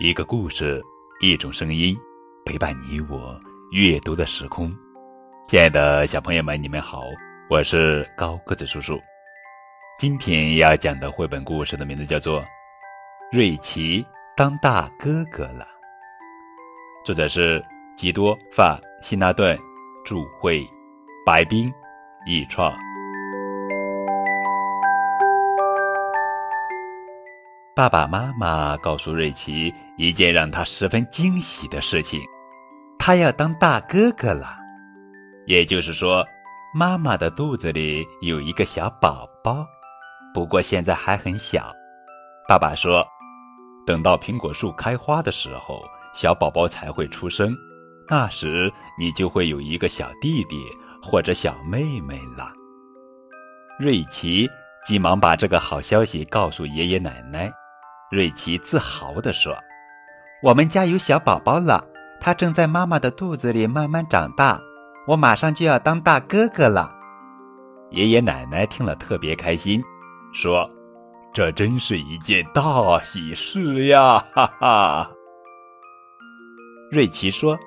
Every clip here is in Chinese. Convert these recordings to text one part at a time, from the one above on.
一个故事，一种声音，陪伴你我阅读的时空。亲爱的小朋友们，你们好，我是高个子叔叔。今天要讲的绘本故事的名字叫做《瑞奇当大哥哥了》，作者是吉多·范希纳顿，著绘，白冰译创。爸爸妈妈告诉瑞奇一件让他十分惊喜的事情：他要当大哥哥了。也就是说，妈妈的肚子里有一个小宝宝，不过现在还很小。爸爸说，等到苹果树开花的时候，小宝宝才会出生，那时你就会有一个小弟弟或者小妹妹了。瑞奇急忙把这个好消息告诉爷爷奶奶。瑞奇自豪地说：“我们家有小宝宝了，他正在妈妈的肚子里慢慢长大。我马上就要当大哥哥了。”爷爷奶奶听了特别开心，说：“这真是一件大喜事呀！”哈哈。瑞奇说：“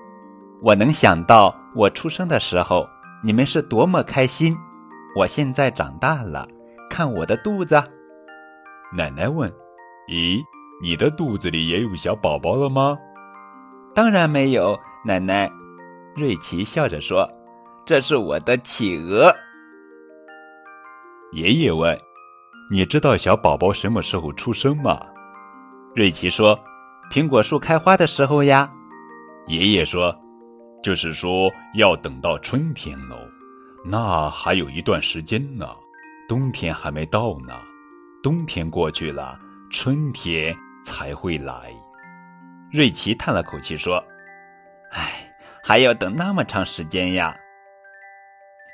我能想到我出生的时候你们是多么开心。我现在长大了，看我的肚子。”奶奶问。咦，你的肚子里也有小宝宝了吗？当然没有，奶奶。瑞奇笑着说：“这是我的企鹅。”爷爷问：“你知道小宝宝什么时候出生吗？”瑞奇说：“苹果树开花的时候呀。”爷爷说：“就是说要等到春天喽，那还有一段时间呢，冬天还没到呢，冬天过去了。”春天才会来，瑞奇叹了口气说：“唉，还要等那么长时间呀。”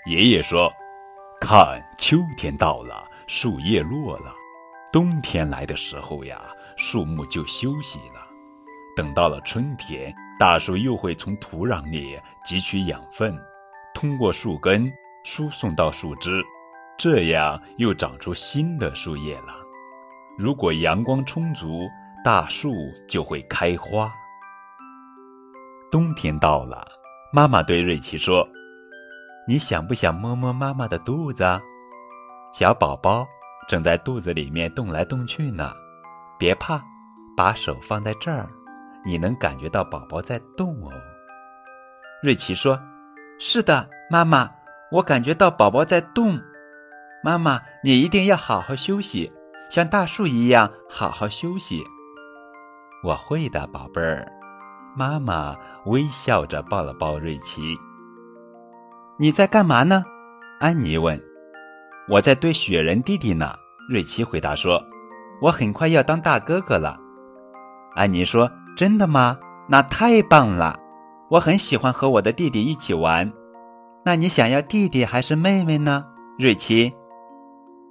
爷爷说：“看，秋天到了，树叶落了，冬天来的时候呀，树木就休息了。等到了春天，大树又会从土壤里汲取养分，通过树根输送到树枝，这样又长出新的树叶了。”如果阳光充足，大树就会开花。冬天到了，妈妈对瑞奇说：“你想不想摸摸妈妈的肚子？小宝宝正在肚子里面动来动去呢。别怕，把手放在这儿，你能感觉到宝宝在动哦。”瑞奇说：“是的，妈妈，我感觉到宝宝在动。妈妈，你一定要好好休息。”像大树一样好好休息。我会的，宝贝儿。妈妈微笑着抱了抱瑞奇。你在干嘛呢？安妮问。我在堆雪人弟弟呢。瑞奇回答说。我很快要当大哥哥了。安妮说：“真的吗？那太棒了！我很喜欢和我的弟弟一起玩。那你想要弟弟还是妹妹呢？”瑞奇。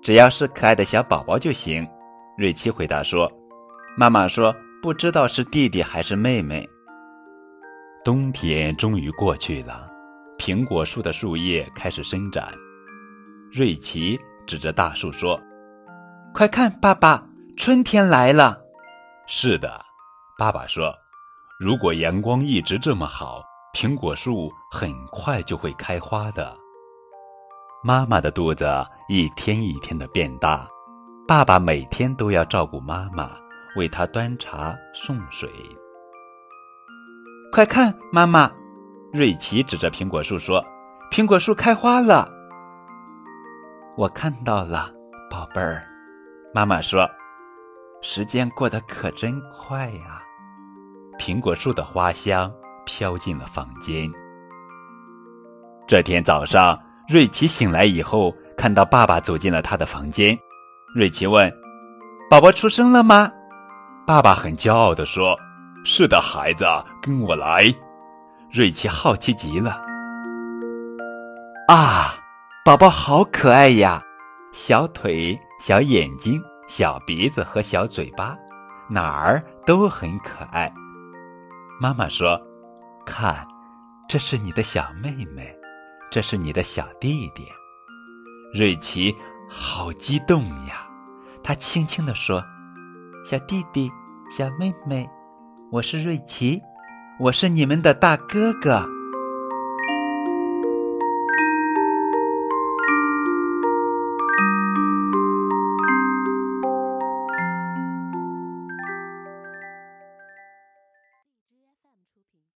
只要是可爱的小宝宝就行，瑞奇回答说：“妈妈说不知道是弟弟还是妹妹。”冬天终于过去了，苹果树的树叶开始伸展。瑞奇指着大树说：“快看，爸爸，春天来了！”是的，爸爸说：“如果阳光一直这么好，苹果树很快就会开花的。”妈妈的肚子一天一天的变大，爸爸每天都要照顾妈妈，为她端茶送水。快看，妈妈！瑞奇指着苹果树说：“苹果树开花了。”我看到了，宝贝儿。妈妈说：“时间过得可真快呀！”苹果树的花香飘进了房间。这天早上。瑞奇醒来以后，看到爸爸走进了他的房间。瑞奇问：“宝宝出生了吗？”爸爸很骄傲地说：“是的，孩子，跟我来。”瑞奇好奇极了。啊，宝宝好可爱呀！小腿、小眼睛、小鼻子和小嘴巴，哪儿都很可爱。妈妈说：“看，这是你的小妹妹。”这是你的小弟弟，瑞奇，好激动呀！他轻轻地说：“小弟弟，小妹妹，我是瑞奇，我是你们的大哥哥。